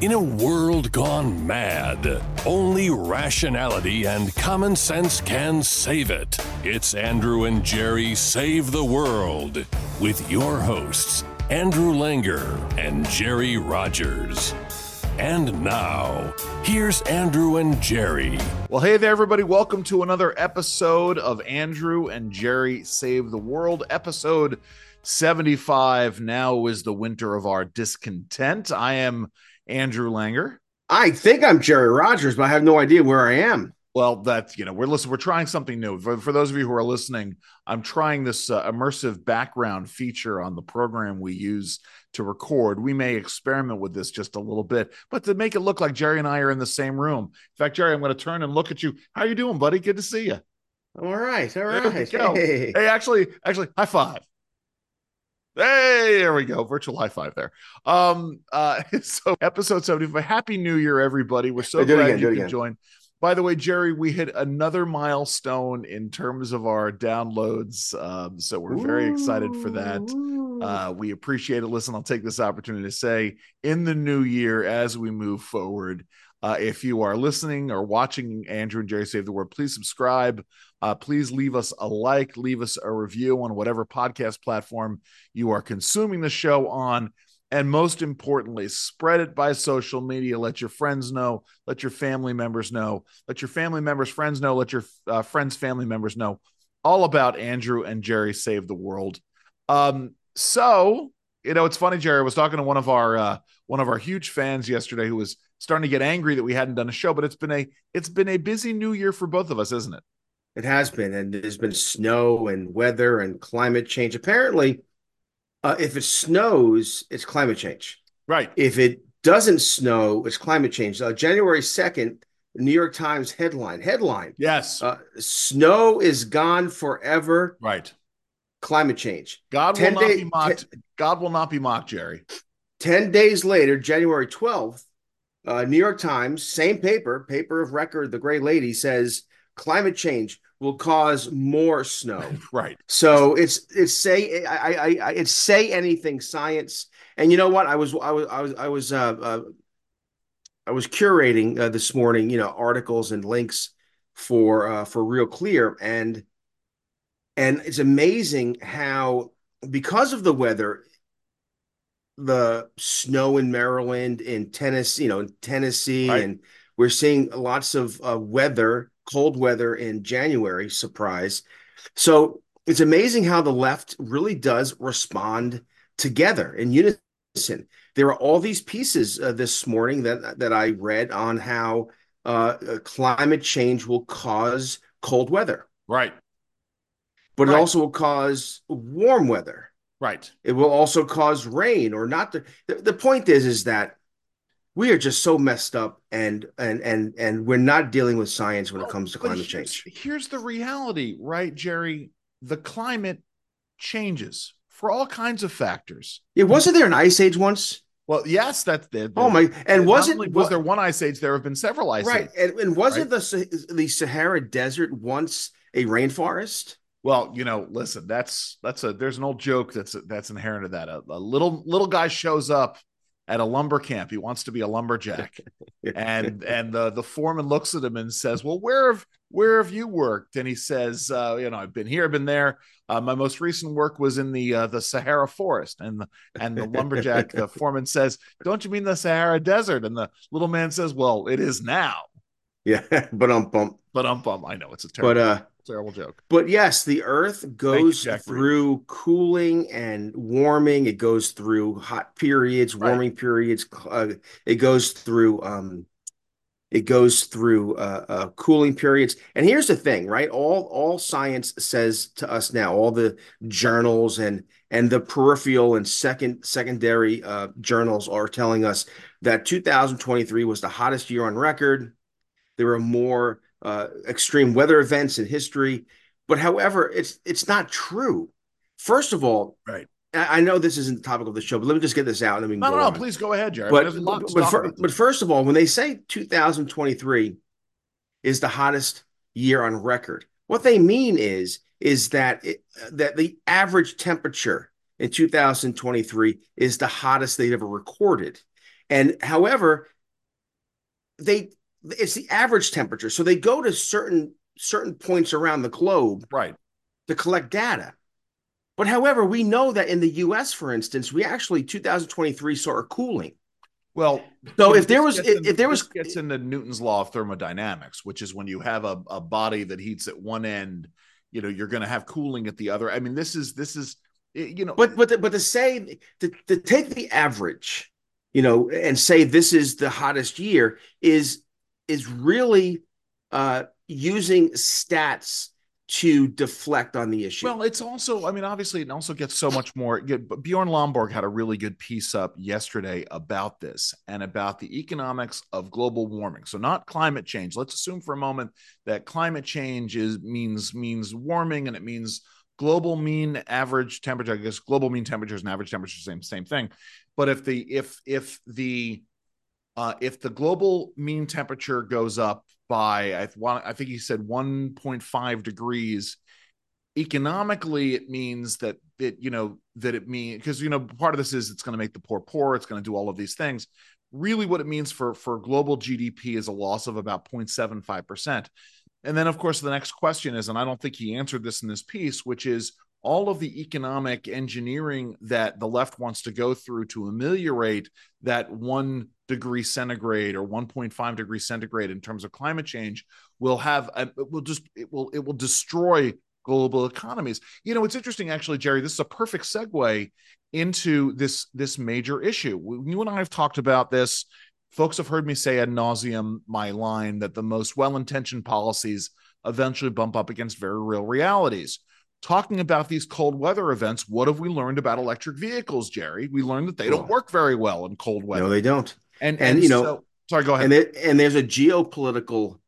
In a world gone mad, only rationality and common sense can save it. It's Andrew and Jerry Save the World with your hosts, Andrew Langer and Jerry Rogers. And now, here's Andrew and Jerry. Well, hey there, everybody. Welcome to another episode of Andrew and Jerry Save the World, episode 75. Now is the winter of our discontent. I am Andrew Langer. I think I'm Jerry Rogers, but I have no idea where I am. Well, that's you know we're listening. We're trying something new. For, for those of you who are listening, I'm trying this uh, immersive background feature on the program we use to record. We may experiment with this just a little bit, but to make it look like Jerry and I are in the same room. In fact, Jerry, I'm going to turn and look at you. How are you doing, buddy? Good to see you. All right, all go. Hey. Hey, actually, actually, high five. Hey, there we go. Virtual high five there. Um, uh, so episode 75. Happy New Year, everybody. We're so Hey, do it glad again, you could again. join. By the way, Jerry, we hit another milestone in terms of our downloads. Um, so we're very excited for that. Uh, we appreciate it. Listen, I'll take this opportunity to say in the new year, as we move forward, uh, if you are listening or watching Andrew and Jerry Save the World, please subscribe. Uh, please leave us a like, leave us a review on whatever podcast platform you are consuming the show on. And most importantly, spread it by social media. Let your friends know. Let your family members know. Let your family members' friends know. Let your uh, friends' family members know all about Andrew and Jerry Save the World. Um, so you know, it's funny, Jerry. I was talking to one of our uh, one of our huge fans yesterday who was starting to get angry that we hadn't done a show. But it's been a it's been a busy New Year for both of us, isn't it? It has been, and there's been snow and weather and climate change. Apparently, uh, if it snows, it's climate change. Right. If it doesn't snow, it's climate change. Uh, January 2nd, New York Times headline headline Yes. uh, Snow is gone forever. right. Climate change. God will not day- be mocked. God will not be mocked, Jerry. 10 days later, January 12th, uh, New York Times, same paper, paper of record, the Gray Lady says climate change will cause more snow. Right. So it's it's say I, I I it's say anything science. And you know what? I was I was I was I was uh, uh I was curating uh, this morning, you know, articles and links for uh for Real Clear and and it's amazing how because of the weather the snow in Maryland in Tennessee, you know, in Tennessee Right. and we're seeing lots of uh, weather, cold weather in January, surprise. So it's amazing how the left really does respond together in unison. There are all these pieces uh, this morning that that I read on how uh, uh, climate change will cause cold weather, Right. But Right. it also will cause warm weather. Right. It will also cause rain or not. The, the, the point is, is that we are just so messed up and and and and we're not dealing with science when it oh, comes to climate here's- change. Here's the reality, right, Jerry? The climate changes for all kinds of factors. Yeah, wasn't there an ice age once? Well, yes, that's the. Oh my! And wasn't was there one ice age? There have been several ice right? ages. And, and wasn't the the Sahara Desert once a rainforest? Well, you know, listen, that's that's a there's an old joke that's that's inherent to that. A, a little little guy shows up at a lumber camp. He wants to be a lumberjack, and and the the foreman looks at him and says, "Well, where have where have you worked?" And he says, uh, "You know, I've been here, I've been there. Uh, my most recent work was in the uh, the Sahara forest." And the and the lumberjack, the foreman says, "Don't you mean the Sahara Desert?" And the little man says, "Well, it is now." Yeah, but um, bump. But um, um, I know it's a terrible, But uh, terrible joke. But yes, the Earth goes Reed. through cooling and warming. It goes through hot periods, Right. warming periods. Uh, it goes through um, it goes through uh, uh, cooling periods. And here's the thing, right? All all science says to us now, all the journals and and the peripheral and second secondary uh, journals are telling us that 2023 was the hottest year on record. There were more uh, extreme weather events in history. But however, it's it's not true. First of all, Right. I know this isn't the topic of the show, but let me just get this out and then we can No, no, no. Please go ahead, Jerry. But There's a lot but, but, talk but first of all, when they say 2023 is the hottest year on record, what they mean is is that it, that the average temperature in 2023 is the hottest they've ever recorded. And however, they it's the average temperature. So they go to certain certain points around the globe right to collect data. But however, we know that in the US, for instance, we actually 2023 saw a cooling. Well, so if there was if, there was gets into Newton's law of thermodynamics, which is when you have a, a body that heats at one end, you know, you're going to have cooling at the other. I mean, this is this is you know, but but to, but to say to, to take the average, you know, and say this is the hottest year is is really uh using stats to deflect on the issue. Well, it's also, I mean, obviously, it also gets so much more. Bjorn Lomborg had a really good piece up yesterday about this and about the economics of global warming. So, not climate change. Let's assume for a moment that climate change is means means warming and it means global mean average temperature. I guess global mean temperatures and average temperature same same thing. But if the if if the uh, if the global mean temperature goes up by I, I think he said 1.5 degrees economically it means that it you know that it means because you know part of this is it's going to make the poor poor it's going to do all of these things. Really what it means for for global gdp is a loss of about 0.75% and then of course the next question is and i don't think he answered this in this piece which is all of the economic engineering that the left wants to go through to ameliorate that one degree centigrade or 1.5 degree centigrade in terms of climate change will have a, it will just it will it will destroy global economies. You know it's interesting actually jerry this is a perfect segue into this this major issue. You and i have talked about this. Folks have heard me say ad nauseum my line that the most well-intentioned policies eventually bump up against very real realities talking about these cold weather events, what have we learned about electric vehicles, Jerry? We learned that they don't work very well in cold weather. No, they don't. And and, and you know, sorry, go ahead. And it, and there's a geopolitical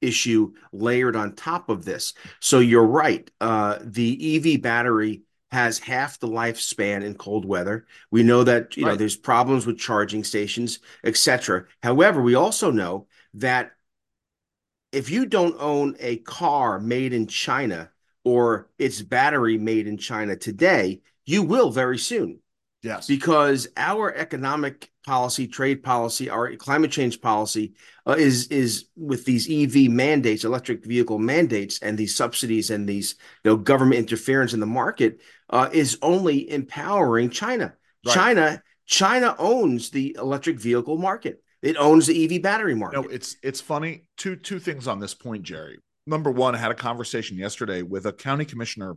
issue layered on top of this. So you're right. Uh, the EV battery has half the lifespan in cold weather. We know that you right. know there's problems with charging stations, etc. However, we also know that if you don't own a car made in China or its battery made in China today, you will very soon. Yes. Because our economic policy, trade policy, our climate change policy uh, is is with these EV mandates, electric vehicle mandates, and these subsidies and these you know government interference in the market uh, is only empowering China. Right. China China owns the electric vehicle market. It owns the EV battery market. No, it's it's funny. Two two things on this point, Jerry number one, I had a conversation yesterday with a county commissioner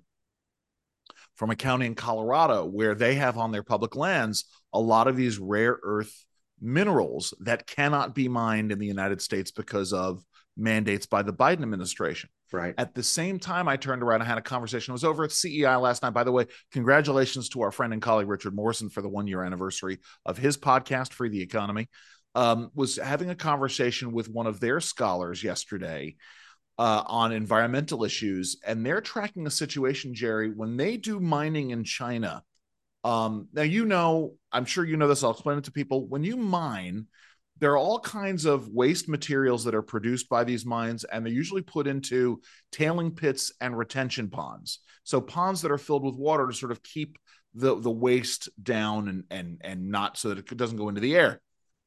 from a county in Colorado where they have on their public lands a lot of these rare earth minerals that cannot be mined in the United States because of mandates by the Biden administration. Right. At the same time, I turned around and had a conversation. I was over at CEI last night. By the way, congratulations to our friend and colleague Richard Morrison for the one year anniversary of his podcast, Free the Economy. Um, was having a conversation with one of their scholars yesterday uh, on environmental issues, and they're tracking a situation, Jerry, when they do mining in China. Um, now, you know, I'm sure you know this. I'll explain it to people. When you mine, there are all kinds of waste materials that are produced by these mines, and they're usually put into tailing pits and retention ponds. So ponds that are filled with water to sort of keep the the waste down and and and not so that it doesn't go into the air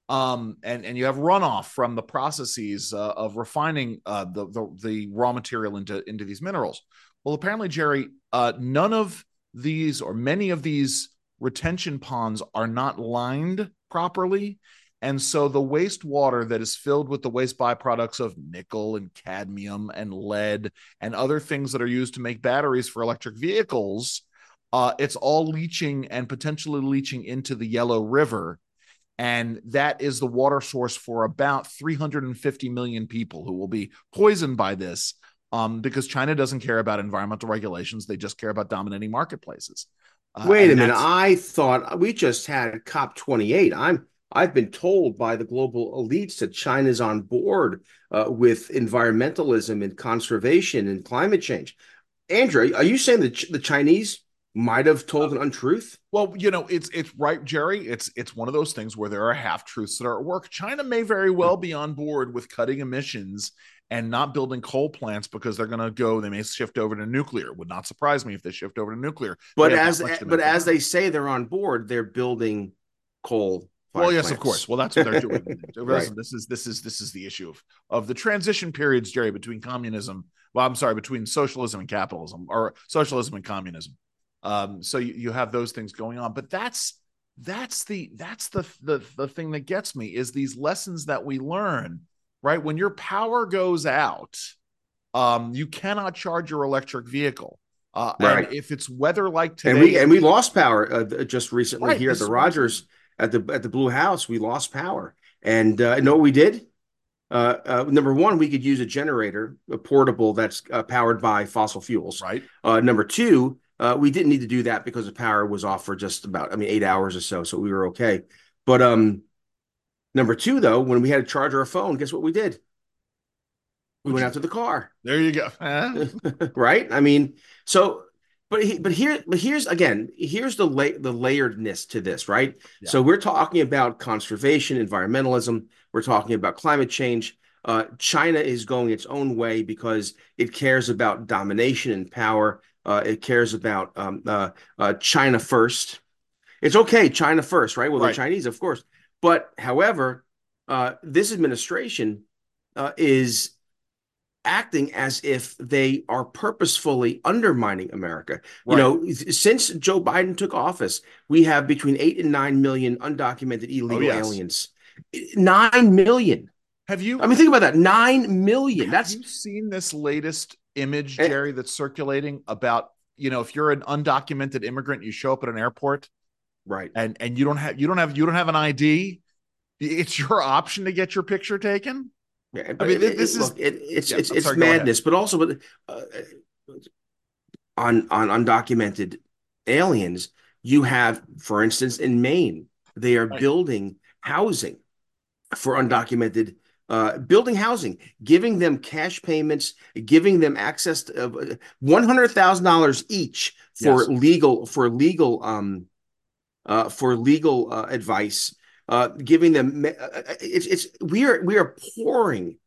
um, and and you have runoff from the processes uh, of refining uh, the, the, the raw material into into these minerals. Well, apparently, Jerry, uh, none of these or many of these retention ponds are not lined properly, and so the wastewater that is filled with the waste byproducts of nickel and cadmium and lead and other things that are used to make batteries for electric vehicles. Uh, it's all leaching and potentially leaching into the Yellow River and that is the water source for about 350 million people who will be poisoned by this um, because China doesn't care about environmental regulations. They just care about dominating marketplaces. Uh, Wait a minute. I thought we just had COP28. I'm I've been told by the global elites that China's on board uh, with environmentalism and conservation and climate change. Andrew, are you saying that the Chinese might have told an uh, untruth? Well, you know, it's it's right, Jerry. It's it's one of those things where there are half truths that are at work. China may very well be on board with cutting emissions and not building coal plants because they're going to go. They may shift over to nuclear. Would not surprise me if they shift over to nuclear. But as but as they say they're on board, they're building coal Well, yes, plants. of course. Well, that's what they're doing. right. This is this is this is the issue of of the transition periods, Jerry, between communism. Well, I'm sorry, between socialism and capitalism, or socialism and communism. Um, so you, you have those things going on, but that's that's the that's the, the the thing that gets me is these lessons that we learn right when your power goes out um you cannot charge your electric vehicle uh right. and if it's weather like today and we and we lost power uh, just recently right, here at the rogers at the at the blue house we lost power and uh know what we did uh, uh, number one, we could use a generator, a portable that's uh, powered by fossil fuels. Right. Uh, number two, uh, we didn't need to do that because the power was off for just about, I mean, eight hours or so, so we were okay. But um, number two, though, when we had to charge our phone, guess what we did? We went out to the car. There you go. right? I mean, so but he, but here but here's again here's the la- the layeredness to this right yeah. so we're talking about conservation environmentalism we're talking about climate change uh, china is going its own way because it cares about domination and power uh, it cares about um, uh, uh, China first. It's okay, China first, right? Well, right. the Chinese, of course. But however, uh, this administration uh, is acting as if they are purposefully undermining America. Right. You know, since Joe Biden took office, we have between eight and nine million undocumented illegal oh, yes. aliens. Nine million. Have you? I mean, think about that. Nine million. Have That's you seen this latest image, eh. Jerry, that's circulating about you know if you're an undocumented immigrant, you show up at an airport, right, and and you don't have you don't have you don't have an ID. It's your option to get your picture taken. Yeah, I mean, it, this it, is look, it, it's yeah, it's it's sorry, madness, but also but uh, on on undocumented aliens, you have, for instance, in Maine, they are right. building housing for undocumented uh, building housing, giving them cash payments, giving them access to uh, one hundred thousand dollars each for yes. legal for legal um uh, for legal uh, advice, uh, giving them uh, it's it's we are we are pouring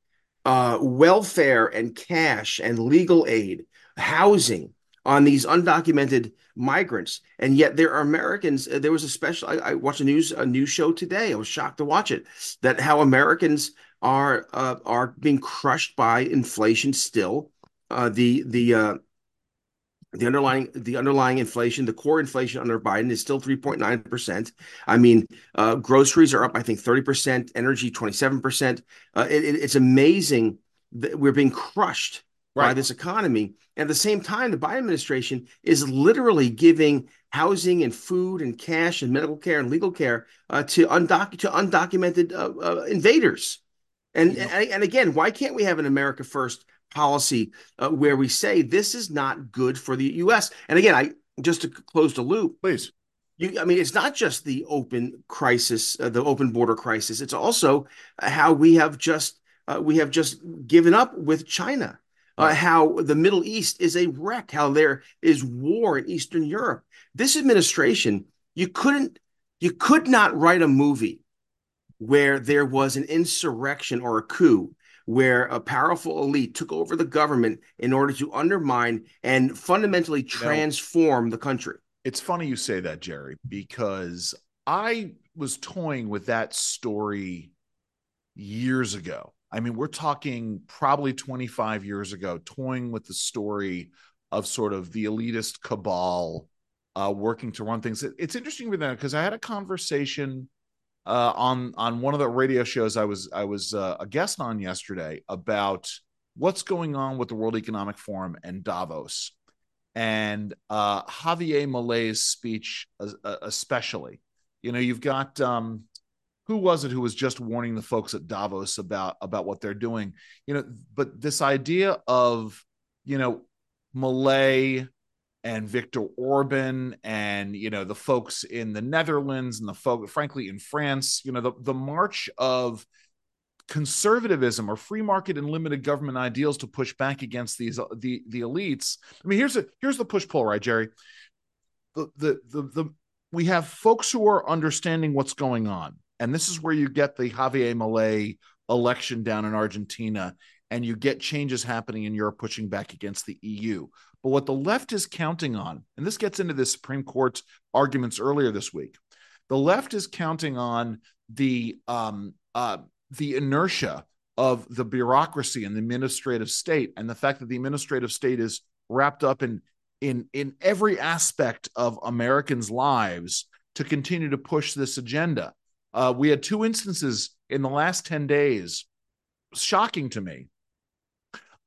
uh, welfare and cash and legal aid, housing on these undocumented migrants, and yet there are Americans. There was a special. I, I watched a news a news show today. I was shocked to watch it. That how Americans are uh, are being crushed by inflation still. Uh, the the uh, the underlying the underlying inflation, the core inflation under Biden is still 3.9%. I mean, uh, groceries are up, I think, 30%, energy 27%. Uh, it, it, it's amazing that we're being crushed right. by this economy. At the same time, the Biden administration is literally giving housing and food and cash and medical care and legal care uh, to, undoc- to undocumented uh, uh, invaders. And, yeah. and, and again, why can't we have an America First policy uh, where we say this is not good for the U.S. And again, I just to close the loop, please. You, I mean, it's not just the open crisis, uh, the open border crisis. It's also how we have just uh, we have just given up with China. Uh, how the Middle East is a wreck. How there is war in Eastern Europe. This administration, you couldn't, you could not write a movie where there was an insurrection or a coup where a powerful elite took over the government in order to undermine and fundamentally transform now, the country. It's funny you say that, Jerry, because I was toying with that story years ago. I mean, we're talking probably 25 years ago, toying with the story of sort of the elitist cabal uh, working to run things. It's interesting with that because I had a conversation uh, on on one of the radio shows I was I was uh, a guest on yesterday about what's going on with the World Economic Forum and Davos, and uh, Javier Milei's speech especially. You know, you've got um, who was it who was just warning the folks at Davos about about what they're doing? You know, but this idea of you know Milei and Viktor Orban and you know the folks in the Netherlands and the folk frankly in France you know the the march of conservatism or free market and limited government ideals to push back against these the the elites. I mean here's a here's the push pull right Jerry? The the the, the we have folks who are understanding what's going on and this is where you get the Javier Milei election down in Argentina and you get changes happening in Europe pushing back against the EU but what the left is counting on, and this gets into the Supreme Court's arguments earlier this week, the left is counting on the um uh the inertia of the bureaucracy and the administrative state and the fact that the administrative state is wrapped up in in in every aspect of Americans' lives to continue to push this agenda. Uh, we had two instances in the last 10 days, shocking to me,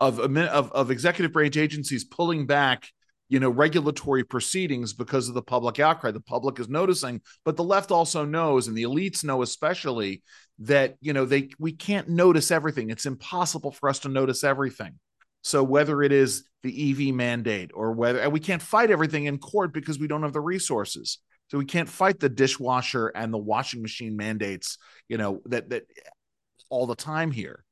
of, of, of executive branch agencies pulling back you know regulatory proceedings because of the public outcry. The public is noticing but the left also knows and the elites know especially that you know they we can't notice everything. It's impossible for us to notice everything. So whether it is the ev mandate or whether and we can't fight everything in court because we don't have the resources. So we can't fight the dishwasher and the washing machine mandates you know that that all the time here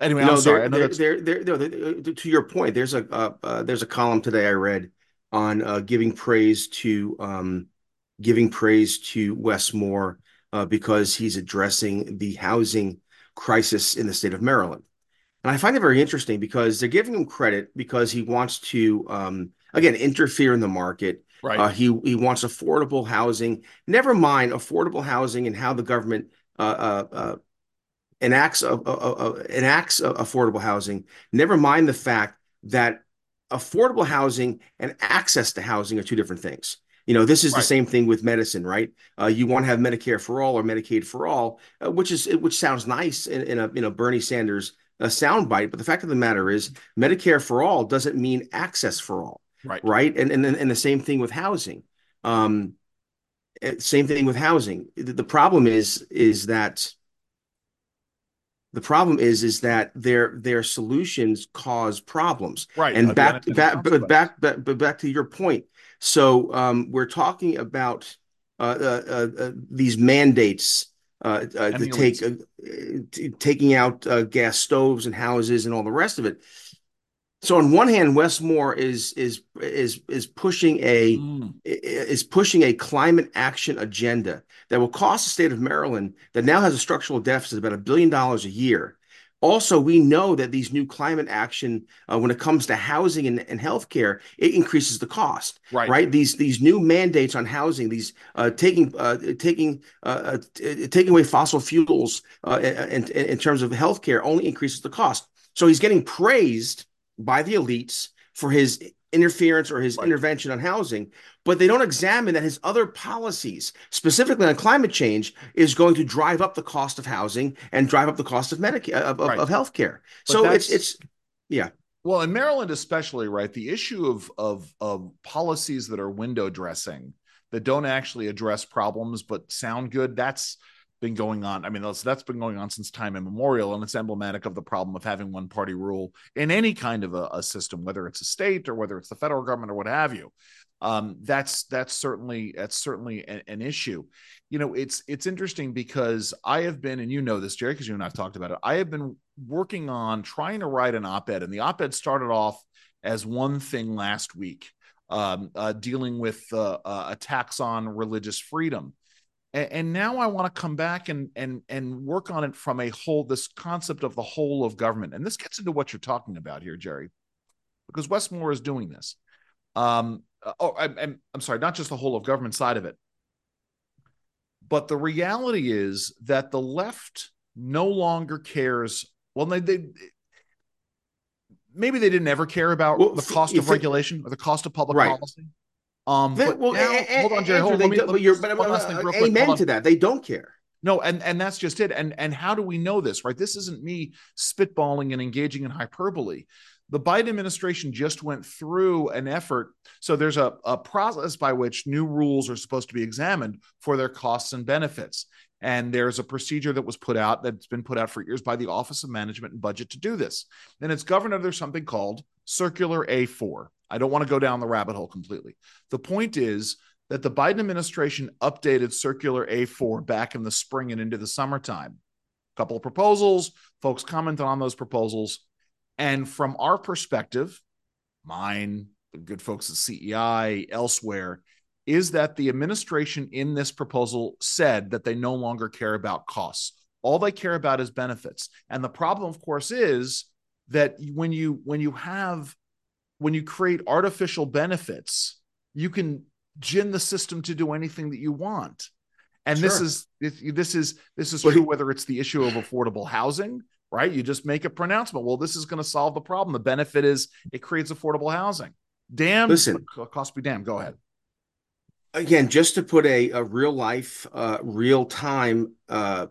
anyway no, i'm sorry there, there, there, there, to your point there's a uh, uh, there's a column today i read on uh, giving praise to um, giving praise to Wes Moore uh, because he's addressing the housing crisis in the state of Maryland. And I find it very interesting because they're giving him credit because he wants to um, again interfere in the market. Right. Uh, he he wants affordable housing. Never mind affordable housing and how the government uh, uh, uh enacts enacts affordable housing. Never mind the fact that affordable housing and access to housing are two different things. You know, this is right. the same thing with medicine, right? Uh, you want to have Medicare for all or Medicaid for all, uh, which is which sounds nice in, in a you know Bernie Sanders uh, soundbite, but the fact of the matter is, Medicare for all doesn't mean access for all, right? Right, and and and the same thing with housing. Um, eh, same thing with housing. The, the problem is is that the problem is is that their their solutions cause problems. Right. And back back back, back back back to your point. So um, we're talking about uh, uh, uh, uh these mandates uh, uh, to take taking out gas stoves and houses and all the rest of it so on one hand, Wes Moore is is is is pushing a mm. is pushing a climate action agenda that will cost the state of Maryland that now has a structural deficit of about a billion dollars a year. Also, we know that these new climate action, uh, when it comes to housing and, and healthcare, it increases the cost. Right. Right. These these new mandates on housing, these uh, taking uh, taking uh, uh, taking away fossil fuels uh, in, in terms of healthcare only increases the cost. So he's getting praised by the elites for his interference or his right. intervention on housing, but they don't examine that his other policies, specifically on climate change, is going to drive up the cost of housing and drive up the cost of Medicare of, right. of, health care. So it's it's yeah. Well, in Maryland especially, right? The issue of of of policies that are window dressing that don't actually address problems but sound good, that's been going on. I mean, that's, that's been going on since time immemorial, and it's emblematic of the problem of having one party rule in any kind of a, a, system, whether it's a state or whether it's the federal government or what have you. Um, that's that's certainly that's certainly an, an, issue. You know, it's it's interesting because I have been, and you know this, Jerry, because you and I've talked about it. I have been working on trying to write an op-ed, and the op-ed started off as one thing last week, um, uh, dealing with uh, uh, attacks on religious freedom and, and now I want to come back and and and work on it from a whole this concept of the whole of government. And this gets into what you're talking about here, Jerry, because Wes Moore is doing this. Um, uh, oh, I'm, I'm sorry, not just the whole of government side of it, but the reality is that the left no longer cares. Well, they, they maybe they didn't ever care about well, the cost of regulation or the cost of public right. policy. Um, but well, now, a, hold on, Jerry. Hold on. Let me, let me, but, but, uh, amen to that. They don't care. No, and and that's just it. And and how do we know this? Right. This isn't me spitballing and engaging in hyperbole. The Biden administration just went through an effort. So there's a, a process by which new rules are supposed to be examined for their costs and benefits. And there's a procedure that was put out that's been put out for years by the Office of Management and Budget to do this. And it's governed under something called Circular A4. I don't want to go down the rabbit hole completely. The point is that the Biden administration updated Circular A4 back in the spring and into the summertime. A couple of proposals, folks commented on those proposals. And from our perspective, mine, the good folks at CEI, elsewhere, is that the administration in this proposal said that they no longer care about costs. All they care about is benefits. And the problem, of course, is that when you when you have when you create artificial benefits, you can gin the system to do anything that you want. And Sure. this is this, is this is true whether it's the issue of affordable housing, right? You just make a pronouncement. Well, this is going to solve the problem. The benefit is it creates affordable housing. Damn, Listen. cost be damn. Go ahead. again, just to put a, a real life, uh, real time uh,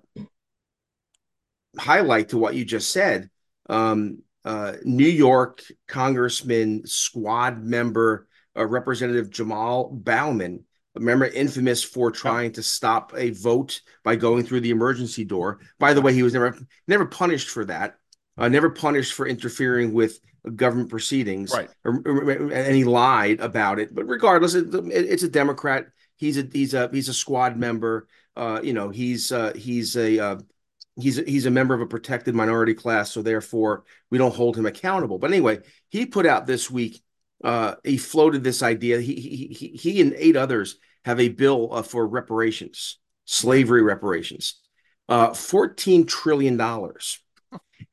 highlight to what you just said, um, uh, New York Congressman squad member, uh, Representative Jamaal Bowman, remember infamous for trying to stop a vote by going through the emergency door. By the way, he was never never punished for that. Uh, never punished for interfering with government proceedings, Right. or- or- and he lied about it. But regardless, it, it's a Democrat. He's a he's a he's a squad member. Uh, you know, he's uh, he's a uh, he's he's a member of a protected minority class, so therefore we don't hold him accountable. But anyway, he put out this week. Uh, he floated this idea. He he he, he and eight others have a bill uh, for reparations, slavery reparations, uh, fourteen trillion dollars.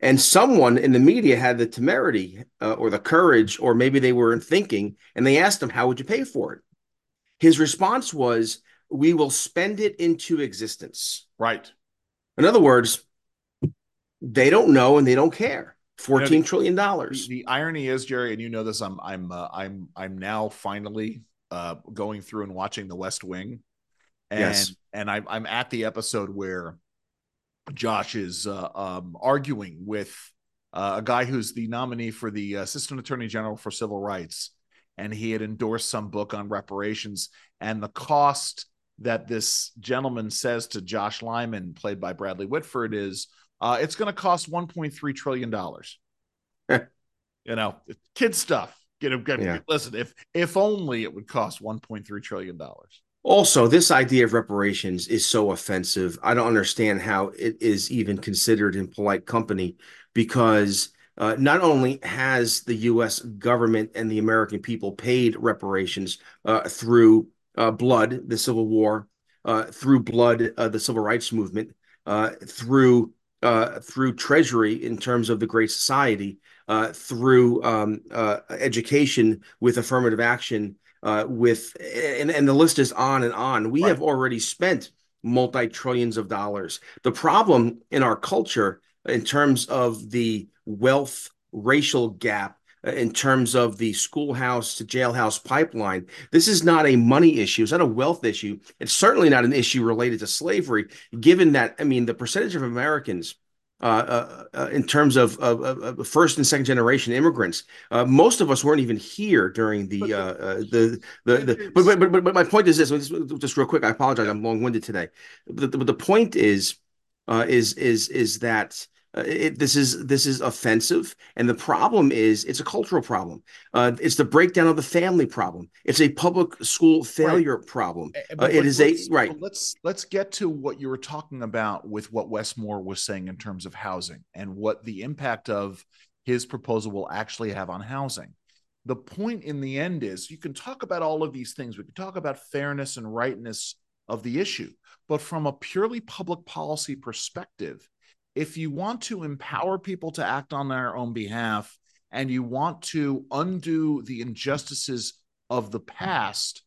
And someone in the media had the temerity uh, or the courage, or maybe they weren't thinking, and they asked him, How would you pay for it? His response was, We will spend it into existence. Right. In other words, they don't know and they don't care. Fourteen You know, trillion dollars. the irony is, Jerry, and you know this. I'm I'm uh, I'm I'm now finally uh, going through and watching The West Wing, and Yes. and I'm I'm at the episode where Josh is uh, um, arguing with uh, a guy who's the nominee for the Assistant Attorney General for Civil Rights, and he had endorsed some book on reparations and the cost that this gentleman says to Josh Lyman, played by Bradley Whitford, is uh, it's going to cost 1.3 trillion dollars. you know, kid stuff. Get him. Get, Yeah. Listen, if if only it would cost 1.3 trillion dollars. Also, this idea of reparations is so offensive. I don't understand how it is even considered in polite company because uh, not only has the U.S. government and the American people paid reparations uh, through uh, blood, the Civil War, uh, through blood, uh, the Civil Rights Movement, uh, through uh, through Treasury in terms of the Great Society, uh, through um, uh, education with affirmative action uh, with and, and the list is on and on. We Right. have already spent multi trillions of dollars. The problem in our culture, in terms of the wealth racial gap, in terms of the schoolhouse to jailhouse pipeline, this is not a money issue. It's not a wealth issue. It's certainly not an issue related to slavery, given that, I mean, the percentage of Americans. Uh, uh, uh, in terms of, of, of, first and second generation immigrants, uh, most of us weren't even here during the But uh, the- uh, the the, but, but but but my point is this just, real quick I apologize I'm long-winded today but the, but the point is uh, is is is that uh, it, this is this is offensive and the problem is it's a cultural problem uh, it's the breakdown of the family problem it's a public school failure problem Eh, Uh, but- it a- right. Let's let's get to what you were talking about with what Wes Moore was saying in terms of housing and what the impact of his proposal will actually have on housing. The point in the end is you can talk about all of these things. We can talk about fairness and rightness of the issue, but from a purely public policy perspective, if you want to empower people to act on their own behalf and you want to undo the injustices of the past,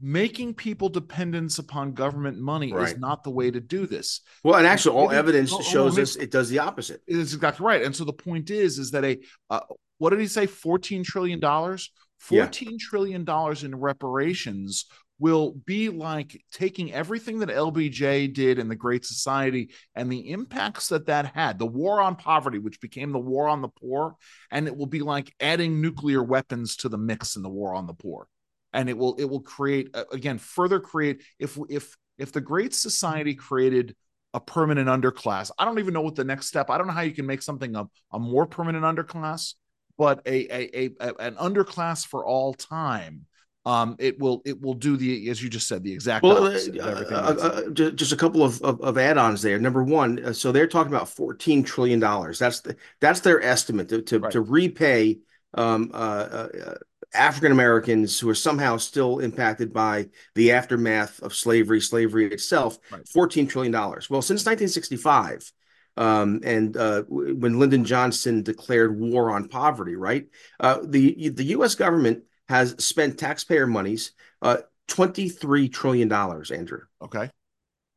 making people dependents upon government money is not the way to do this. well and actually all It evidence on, shows us it does the opposite It is exactly right. And so the point is, is that a uh, what did he say? Fourteen trillion dollars. Yeah. Fourteen trillion dollars in reparations will be like taking everything that LBJ did in the Great Society and the impacts that that had, the war on poverty, which became the war on the poor, and it will be like adding nuclear weapons to the mix in the war on the poor, and it will it will create again further create if if if the Great Society created a permanent underclass. I don't even know what the next step. I don't know how you can make something a, a more permanent underclass, but a, a, a, a an underclass for all time. Um, it will it will do the as you just said the exact Well, uh, of everything. uh, uh, just a couple of, of, of add-ons there. Number one, uh, so they're talking about fourteen trillion dollars. That's the that's their estimate to to, Right. to repay um, uh, uh, uh, African Americans who are somehow still impacted by the aftermath of slavery, slavery itself. Right. Fourteen trillion dollars. Well, since nineteen sixty-five. Um, and uh, when Lyndon Johnson declared war on poverty, right? Uh, the the U.S. government has spent taxpayer monies uh, $23 trillion, Andrew. okay,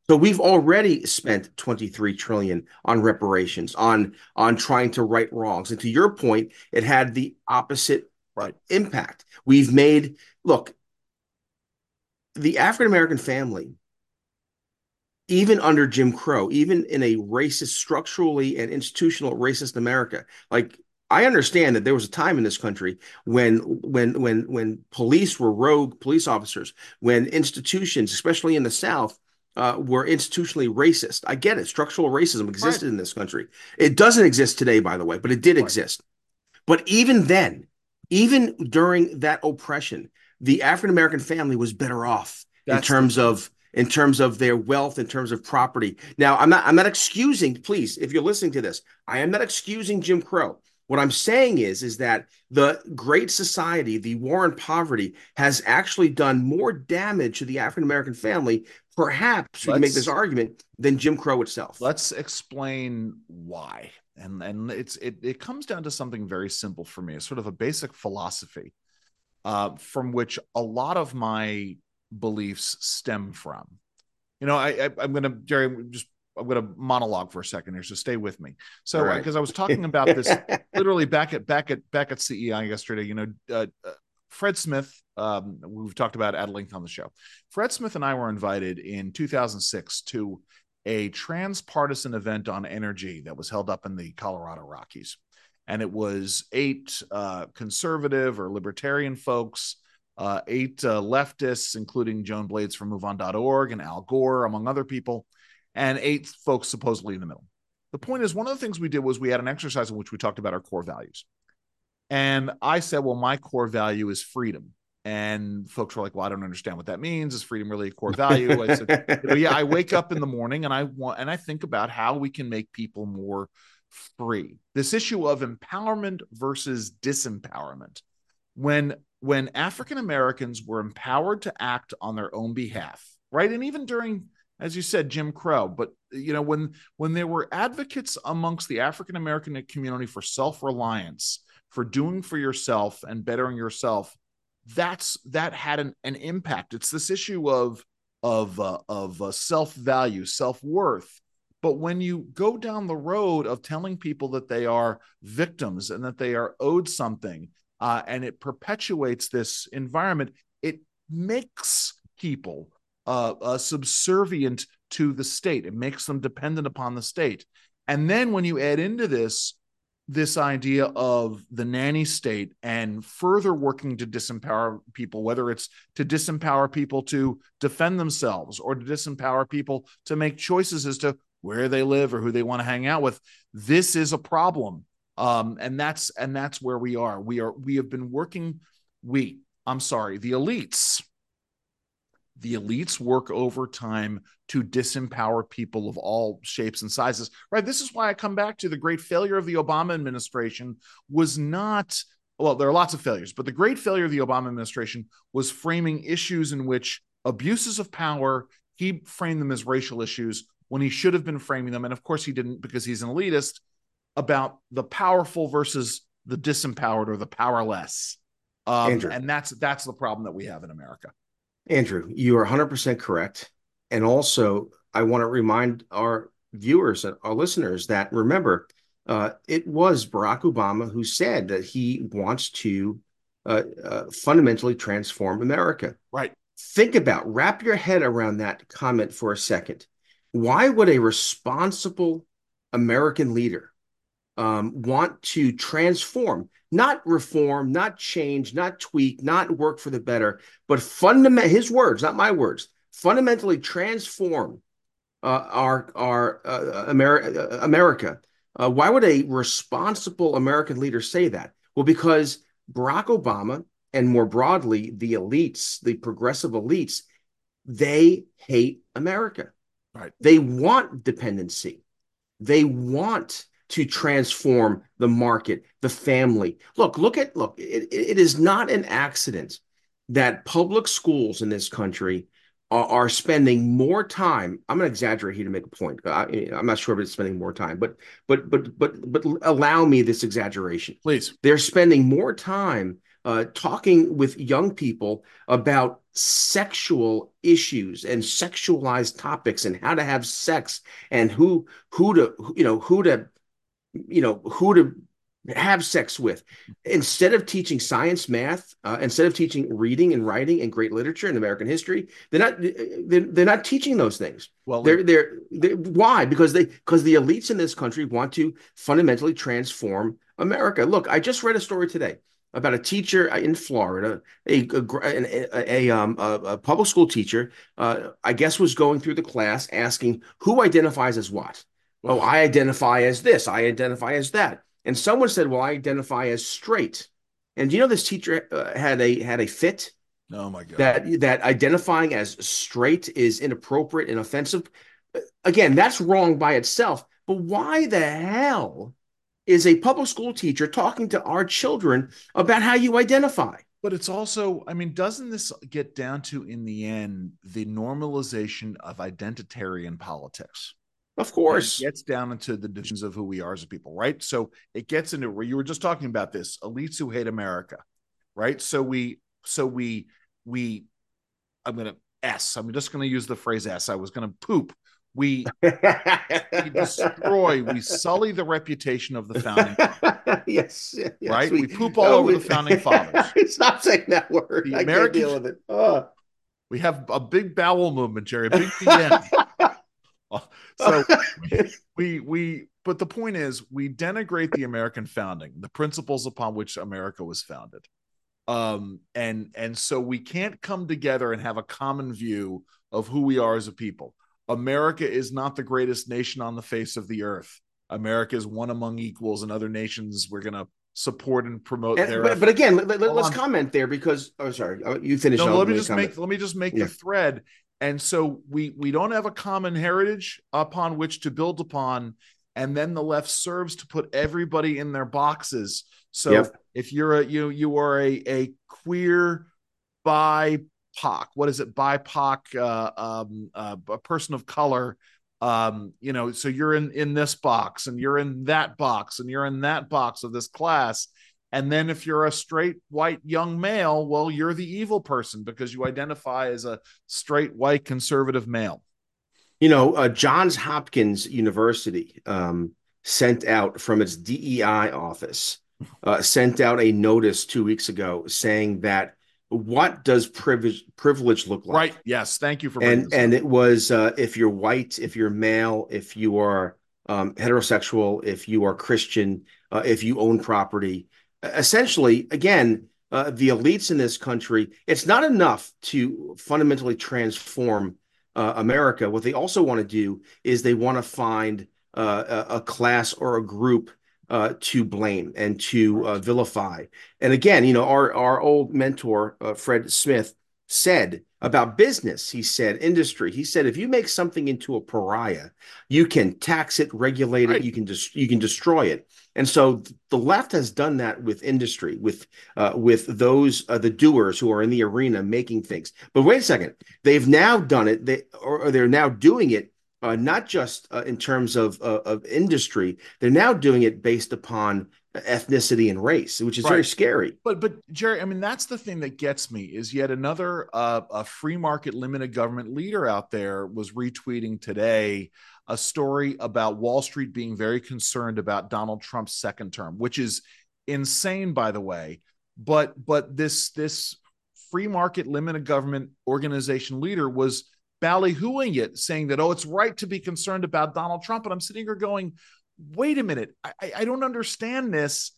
So we've already spent 23 trillion on reparations, on on trying to right wrongs. And to your point, it had the opposite right. impact. We've made look, the African American family, even under Jim Crow, even in a racist, structurally and institutional racist America, like I understand that there was a time in this country when when when when police were rogue police officers, when institutions, especially in the South, uh, were institutionally racist. I get it. Structural racism existed right. in this country. It doesn't exist today, by the way, but it did right. exist. But even then, even during that oppression, the African American family was better off That's in terms of in terms of their wealth, in terms of property. Now, I'm not I'm not excusing, please, if you're listening to this, I am not excusing Jim Crow. What I'm saying is, is that the Great Society, the war on poverty, has actually done more damage to the African American family. Perhaps we can make this argument than Jim Crow itself. Let's explain why, and and it's it it comes down to something very simple for me. It's sort of a basic philosophy, uh, from which a lot of my beliefs stem from. You know, I, I I'm going to Jerry just I'm going to monologue for a second here, so stay with me. So, because right. I was talking about this literally back at back at back at CEI yesterday, you know, uh, uh, Fred Smith. Um, we've talked about at length on the show. Fred Smith and I were invited in 2006 to a transpartisan event on energy that was held up in the Colorado Rockies, and it was eight uh, conservative or libertarian folks. Uh, eight uh, leftists, including Joan Blades from MoveOn.org and Al Gore, among other people, and eight folks supposedly in the middle. The point is, one of the things we did was we had an exercise in which we talked about our core values. And I said, well, my core value is freedom. And folks were like, well, I don't understand what that means. Is freedom really a core value? I said, yeah, I wake up in the morning and I want, and I think about how we can make people more free. This issue of empowerment versus disempowerment. When, when African Americans were empowered to act on their own behalf, right? And even during as you said jim crow but you know when when there were advocates amongst the african american community for self-reliance for doing for yourself and bettering yourself that's that had an, an impact. It's this issue of of uh, of uh, self-value self-worth. But when you go down the road of telling people that they are victims and that they are owed something uh, and it perpetuates this environment it makes people uh, uh, subservient to the state. It makes them dependent upon the state. And then when you add into this this idea of the nanny state and further working to disempower people, whether it's to disempower people to defend themselves or to disempower people to make choices as to where they live or who they want to hang out with, this is a problem. Um, and that's and that's where we are. We are we have been working. We, I'm sorry, the elites the elites work overtime to disempower people of all shapes and sizes right? This is why i come back to the great failure of the obama administration was not well there are lots of failures but the great failure of the obama administration was framing issues in which abuses of power he framed them as racial issues when he should have been framing them. And of course he didn't because he's an elitist about the powerful versus the disempowered or the powerless. Um, and that's that's the problem that we have in america Andrew, you are 100% correct. And also, I want to remind our viewers and our listeners that remember, uh, it was Barack Obama who said that he wants to uh, uh, fundamentally transform America. Right. Think about, wrap your head around that comment for a second. Why would a responsible American leader um, want to transform, not reform, not change, not tweak, not work for the better, but fundament his words, not my words, fundamentally transform uh, our our uh, America. Uh, America. Uh, why would a responsible American leader say that? Well, because Barack Obama and more broadly the elites, the progressive elites, they hate America. Right. They want dependency. They want to transform the market, the family. Look, look at look. It, it is not an accident that public schools in this country are, are spending more time. I'm going to exaggerate here to make a point. I, am not sure if it's spending more time, but but but but but allow me this exaggeration, please. They're spending more time uh, talking with young people about sexual issues and sexualized topics and how to have sex and who who to you know who to you know who to have sex with. Instead of teaching science math uh, instead of teaching reading and writing and great literature and american history they're not they're, they're not teaching those things. Well they're, they're, they're why? Because they because the elites in this country want to fundamentally transform america. Look i just read a story today about a teacher in Florida, a a, a, a, um, a public school teacher, uh, I guess was going through the class asking who identifies as what. Oh, I identify as this. I identify as that. And someone said, "Well, I identify as straight." And do you know this teacher uh, had a had a fit? Oh my god! That that identifying as straight is inappropriate and offensive. Again, that's wrong by itself. But why the hell is a public school teacher talking to our children about how you identify? But it's also, I mean, doesn't this get down to, in the end, the normalization of identitarian politics? Of course. It gets down into the divisions of who we are as a people, right? So it gets into where you were just talking about this elites who hate America, right? So we, so we, we, I'm going to S, I'm just going to use the phrase S. I was going to poop. We, we destroy, we sully the reputation of the founding yes, yes, right? We, we poop all oh, over we, the founding fathers. Stop saying that word. The I American, can't deal with it. Oh. We have a big bowel movement, Jerry. A big BN. so we, we but the point is we denigrate the American founding, the principles upon which America was founded. Um, and and so we can't come together and have a common view of who we are as a people. America is not the greatest nation on the face of the earth. America is one among equals, and other nations we're gonna support and promote and, their. But, but, again, let, us comment there because oh, sorry, you finish. No, let me just comment. make let me just make yeah. the thread and so we we don't have a common heritage upon which to build upon. And then the left serves to put everybody in their boxes. So yep. if you're a you you are a a queer BIPOC, what is it? BIPOC uh, um, uh, a person of color um you know so you're in in this box and you're in that box and you're in that box of this class and then if you're a straight white young male, well, you're the evil person because you identify as a straight white conservative male. You know, uh, Johns Hopkins University um, sent out from its DEI office, uh, sent out a notice two weeks ago saying that what does privilege privilege look like? Right. Yes. Thank you for and and up. it was uh, if you're white, if you're male, if you are um, heterosexual, if you are Christian, uh, if you own property, essentially, again, uh, the elites in this country, it's not enough to fundamentally transform uh, America. What they also want to do is they want to find uh, a, a, class or a group uh, to blame and to uh, vilify. And again, you know, our our old mentor uh, Fred Smith said about business. He said industry. He said if you make something into a pariah, you can tax it, regulate right. it, you can just you can destroy it. And so the left has done that with industry, with uh, with those uh, the doers who are in the arena making things. But wait a second, they've now done it. They or, they're now doing it uh, not just uh, in terms of uh, of industry. They're now doing it based upon ethnicity and race, which is right. very scary. But but Jerry, I mean that's the thing that gets me is yet another uh, a free market limited government leader out there was retweeting today a story about Wall Street being very concerned about Donald Trump's second term, which is insane, by the way. But but this this free market limited government organization leader was ballyhooing it, saying that oh, it's right to be concerned about Donald Trump. And I'm sitting here going, wait a minute, I, I don't understand this.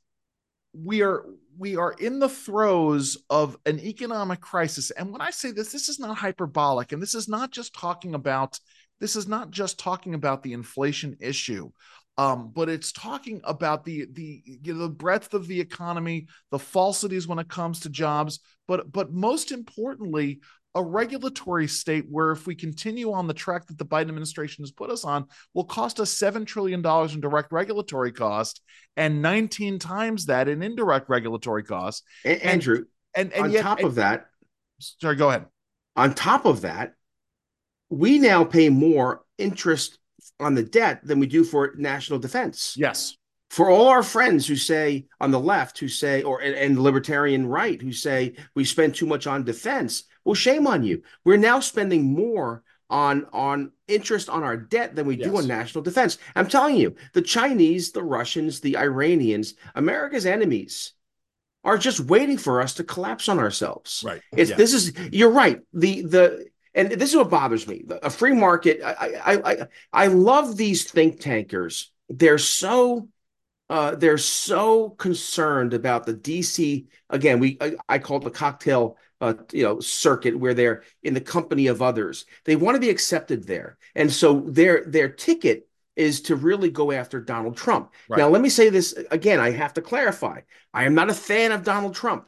We are we are in the throes of an economic crisis. And when I say this, this is not hyperbolic, and this is not just talking about this is not just talking about the inflation issue. Um, but it's talking about the the you know, the breadth of the economy, the falsities when it comes to jobs, but but most importantly, a regulatory state where if we continue on the track that the Biden administration has put us on, will cost us $7 trillion in direct regulatory cost and 19 times that in indirect regulatory costs. And, Andrew, and, and on yet, top of that, sorry, go ahead. On top of that, we now pay more interest on the debt than we do for national defense. Yes. for all our friends who say on the left who say or and, and libertarian right who say we spend too much on defense well shame on you we're now spending more on on interest on our debt than we yes. do on national defense i'm telling you the chinese the russians the iranians america's enemies are just waiting for us to collapse on ourselves right it's yeah. this is you're right the the and this is what bothers me a free market i i i, I love these think tankers they're so uh, they're so concerned about the DC again. We I, I call it the cocktail uh, you know circuit where they're in the company of others. They want to be accepted there, and so their their ticket is to really go after Donald Trump. Right. Now, let me say this again. I have to clarify. I am not a fan of Donald Trump.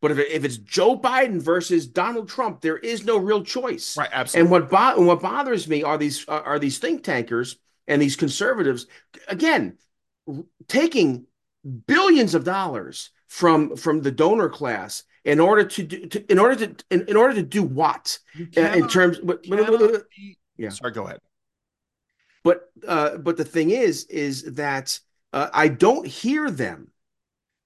But if, if it's Joe Biden versus Donald Trump, there is no real choice. Right, absolutely. And what bo- and what bothers me are these uh, are these think tankers and these conservatives. Again, taking billions of dollars from from the donor class in order to do to, in order to in, in order to do what? Cannot, in terms but, be, yeah. Sorry go ahead. But uh but the thing is is that uh, i don't hear them.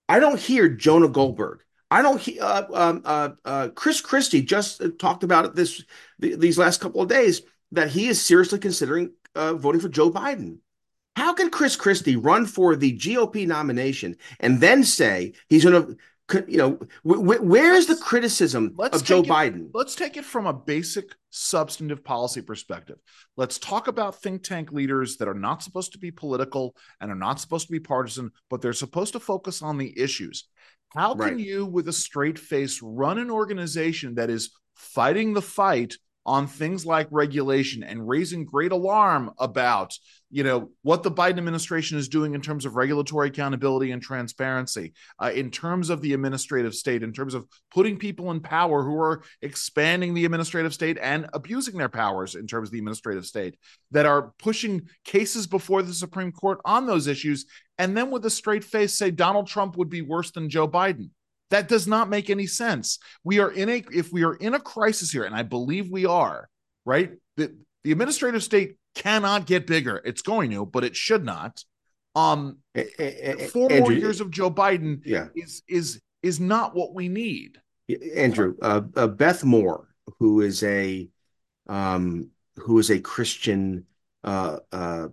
I don't hear jonah goldberg. I don't hear uh, um, uh, uh, chris christie just talked about it this these last couple of days that he is seriously considering uh, voting for joe biden. How can Chris Christie run for the GOP nomination and then say he's going to, you know, where's the criticism of Joe it, Biden? Let's take it from a basic substantive policy perspective. Let's talk about think tank leaders that are not supposed to be political and are not supposed to be partisan, but they're supposed to focus on the issues. How can right. you, with a straight face, run an organization that is fighting the fight on things like regulation and raising great alarm about you know what the biden administration is doing in terms of regulatory accountability and transparency uh, in terms of the administrative state in terms of putting people in power who are expanding the administrative state and abusing their powers in terms of the administrative state that are pushing cases before the supreme court on those issues and then with a straight face say donald trump would be worse than joe biden that does not make any sense. We are in a if we are in a crisis here, and I believe we are, right? The, the administrative state cannot get bigger. It's going to, but it should not. Um, four Andrew, more years of Joe Biden yeah. is is is not what we need. Andrew, uh, uh, Beth Moore, who is a um, who is a Christian uh, uh,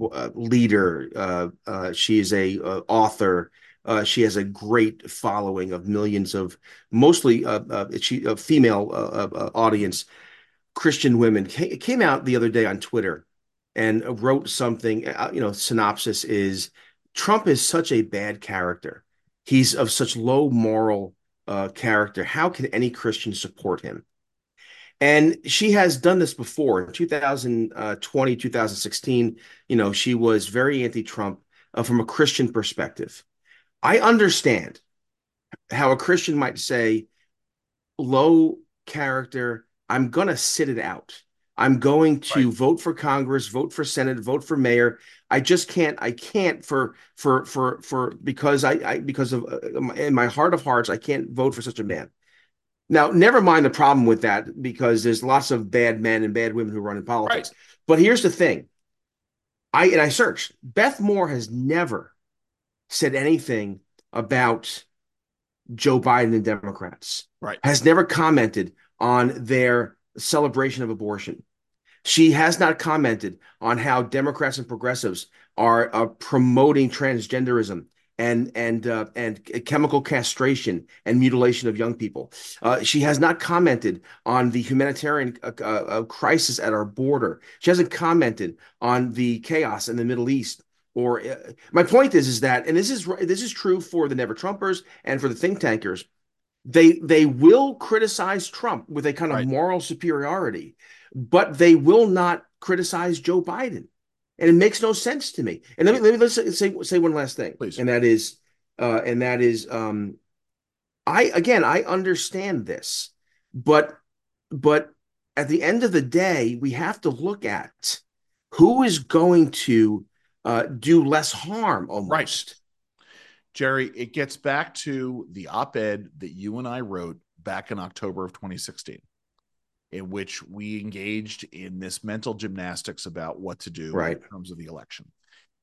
uh leader. Uh, uh, she is a uh, author. Uh, she has a great following of millions of mostly uh, uh, she a female uh, uh, audience, Christian women. Came out the other day on Twitter and wrote something. Uh, you know, synopsis is Trump is such a bad character. He's of such low moral character. How can any Christian support him? And she has done this before in 2020, 2016. You know, she was very anti Trump uh, from a Christian perspective. I understand how a Christian might say, low character, I'm going to sit it out. I'm going to right. vote for Congress, vote for Senate, vote for mayor. I just can't. I can't for for for for because I, I because of uh, in my heart of hearts I can't vote for such a man. Now, never mind the problem with that because there's lots of bad men and bad women who run in politics. Right. But here's the thing. I and I searched. Beth Moore has never said anything about Joe Biden and Democrats. Right. Has never commented on their celebration of abortion. She has not commented on how Democrats and progressives are uh, promoting transgenderism and and uh, and chemical castration and mutilation of young people. Uh, she has not commented on the humanitarian uh, uh, crisis at our border. She hasn't commented on the chaos in the Middle East or uh, my point is is that and this is this is true for the never trumpers and for the think tankers they they will criticize trump with a kind of right. moral superiority but they will not criticize joe biden and it makes no sense to me and let me let me let's say say one last thing please and that is uh and that is um i again i understand this but but at the end of the day we have to look at who is going to uh, do less harm almost. Right. Jerry, it gets back to the op ed that you and I wrote back in October of 2016, in which we engaged in this mental gymnastics about what to do right. in terms of the election.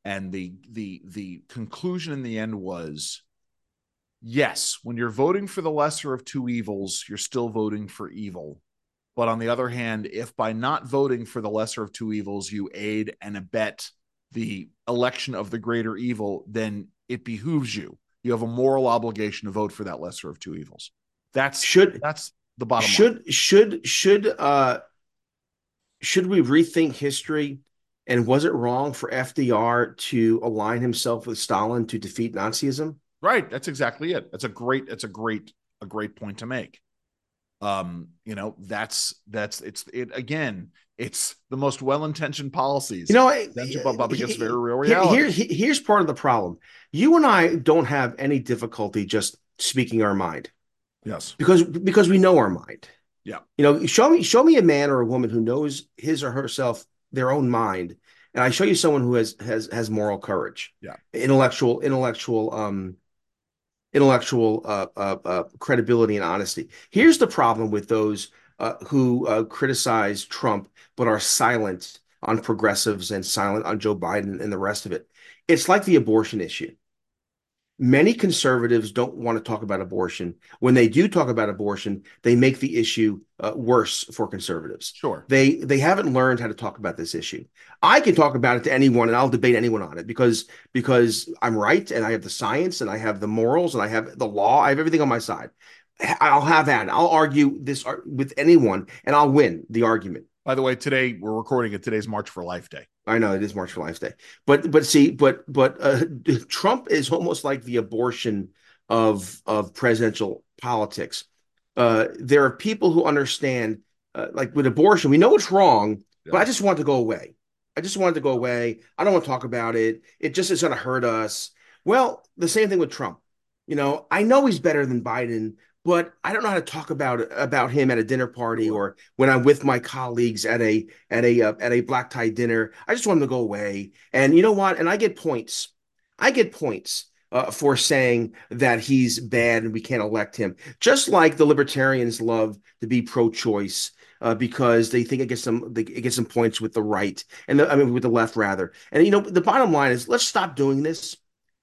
and the the the conclusion in the end was yes, when you're voting for the lesser of two evils, you're still voting for evil. But on the other hand, if by not voting for the lesser of two evils, you aid and abet the election of the greater evil, then it behooves you. You have a moral obligation to vote for that lesser of two evils. That's should that's the bottom should line. should should uh should we rethink history and was it wrong for FDR to align himself with Stalin to defeat Nazism? Right. That's exactly it. That's a great, that's a great, a great point to make. Um, you know, that's that's it's it again, it's the most well-intentioned policies. You know, bump up against very real reality. Here, here, here's part of the problem. You and I don't have any difficulty just speaking our mind. Yes. Because because we know our mind. Yeah. You know, show me show me a man or a woman who knows his or herself their own mind and I show you someone who has has has moral courage. Yeah. Intellectual intellectual um intellectual uh, uh, uh, credibility and honesty. Here's the problem with those uh, who uh, criticize Trump but are silent on progressives and silent on Joe Biden and the rest of it. It's like the abortion issue many conservatives don't want to talk about abortion. When they do talk about abortion, they make the issue uh, worse for conservatives. Sure. They they haven't learned how to talk about this issue. I can talk about it to anyone and I'll debate anyone on it because because I'm right and I have the science and I have the morals and I have the law. I have everything on my side. I'll have that. I'll argue this with anyone and I'll win the argument. By the way, today we're recording it. Today's March for Life Day. I know it is March for Life Day, but but see, but but uh, Trump is almost like the abortion of of presidential politics. Uh, there are people who understand, uh, like with abortion, we know it's wrong, yeah. but I just want to go away. I just wanted to go away. I don't want to talk about it. It just is going to hurt us. Well, the same thing with Trump. You know, I know he's better than Biden, but I don't know how to talk about about him at a dinner party or when I'm with my colleagues at a at a uh, at a black tie dinner. I just want him to go away. And you know what? And I get points. I get points uh, for saying that he's bad and we can't elect him. Just like the libertarians love to be pro-choice. Uh, because they think it gets some they, it gets some points with the right and the, I mean with the left rather. And you know the bottom line is let's stop doing this.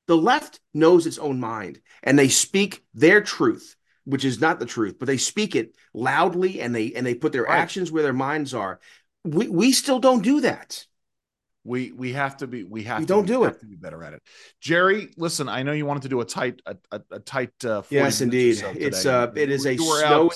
The left knows its own mind and they speak their truth which is not the truth, but they speak it loudly and they and they put their right. actions where their minds are. We we still don't do that. We we have to be we have we to don't be, do it to be better at it. Jerry, listen, I know you wanted to do a tight a, a, a tight uh yes indeed. It's uh it is a snowy.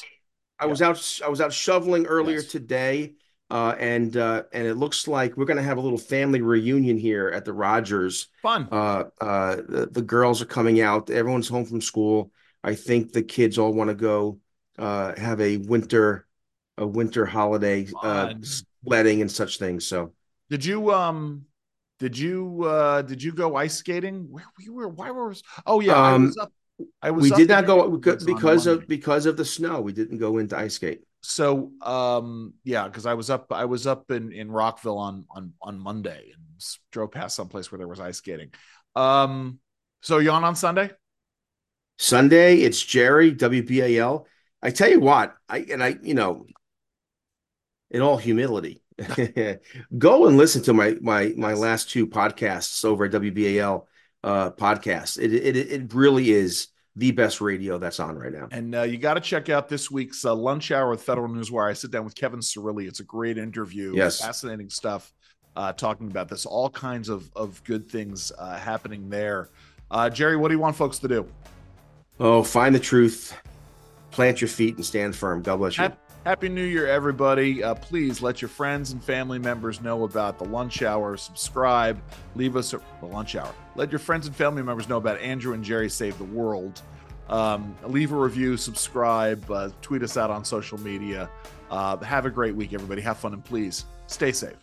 I yeah. was out I was out shoveling earlier yes. today. Uh, and uh, and it looks like we're going to have a little family reunion here at the Rogers. Fun. Uh, uh, the, the girls are coming out. Everyone's home from school. I think the kids all want to go uh, have a winter a winter holiday uh, sledding and such things. So, did you um did you uh did you go ice skating? Where we were? Why were? Oh yeah, um, I was up. I was. We did not go because of because of the snow. We didn't go into ice skate. So um yeah, because I was up I was up in in Rockville on on on Monday and drove past someplace where there was ice skating. Um, so you on on Sunday? Sunday, it's Jerry WBAL. I tell you what, I and I, you know, in all humility, go and listen to my my my last two podcasts over at WBAL uh, podcast. It, it it really is the best radio that's on right now. And uh, you got to check out this week's uh, lunch hour with Federal News, Newswire. I sit down with Kevin Cirilli. It's a great interview. Yes, fascinating stuff. Uh, talking about this, all kinds of of good things uh, happening there. Uh, Jerry, what do you want folks to do? Oh, find the truth, plant your feet, and stand firm. God bless you. Happy New Year, everybody. Uh, please let your friends and family members know about the lunch hour. Subscribe. Leave us a, the lunch hour. Let your friends and family members know about Andrew and Jerry Save the World. Um, leave a review, subscribe, uh, tweet us out on social media. Uh, have a great week, everybody. Have fun and please stay safe.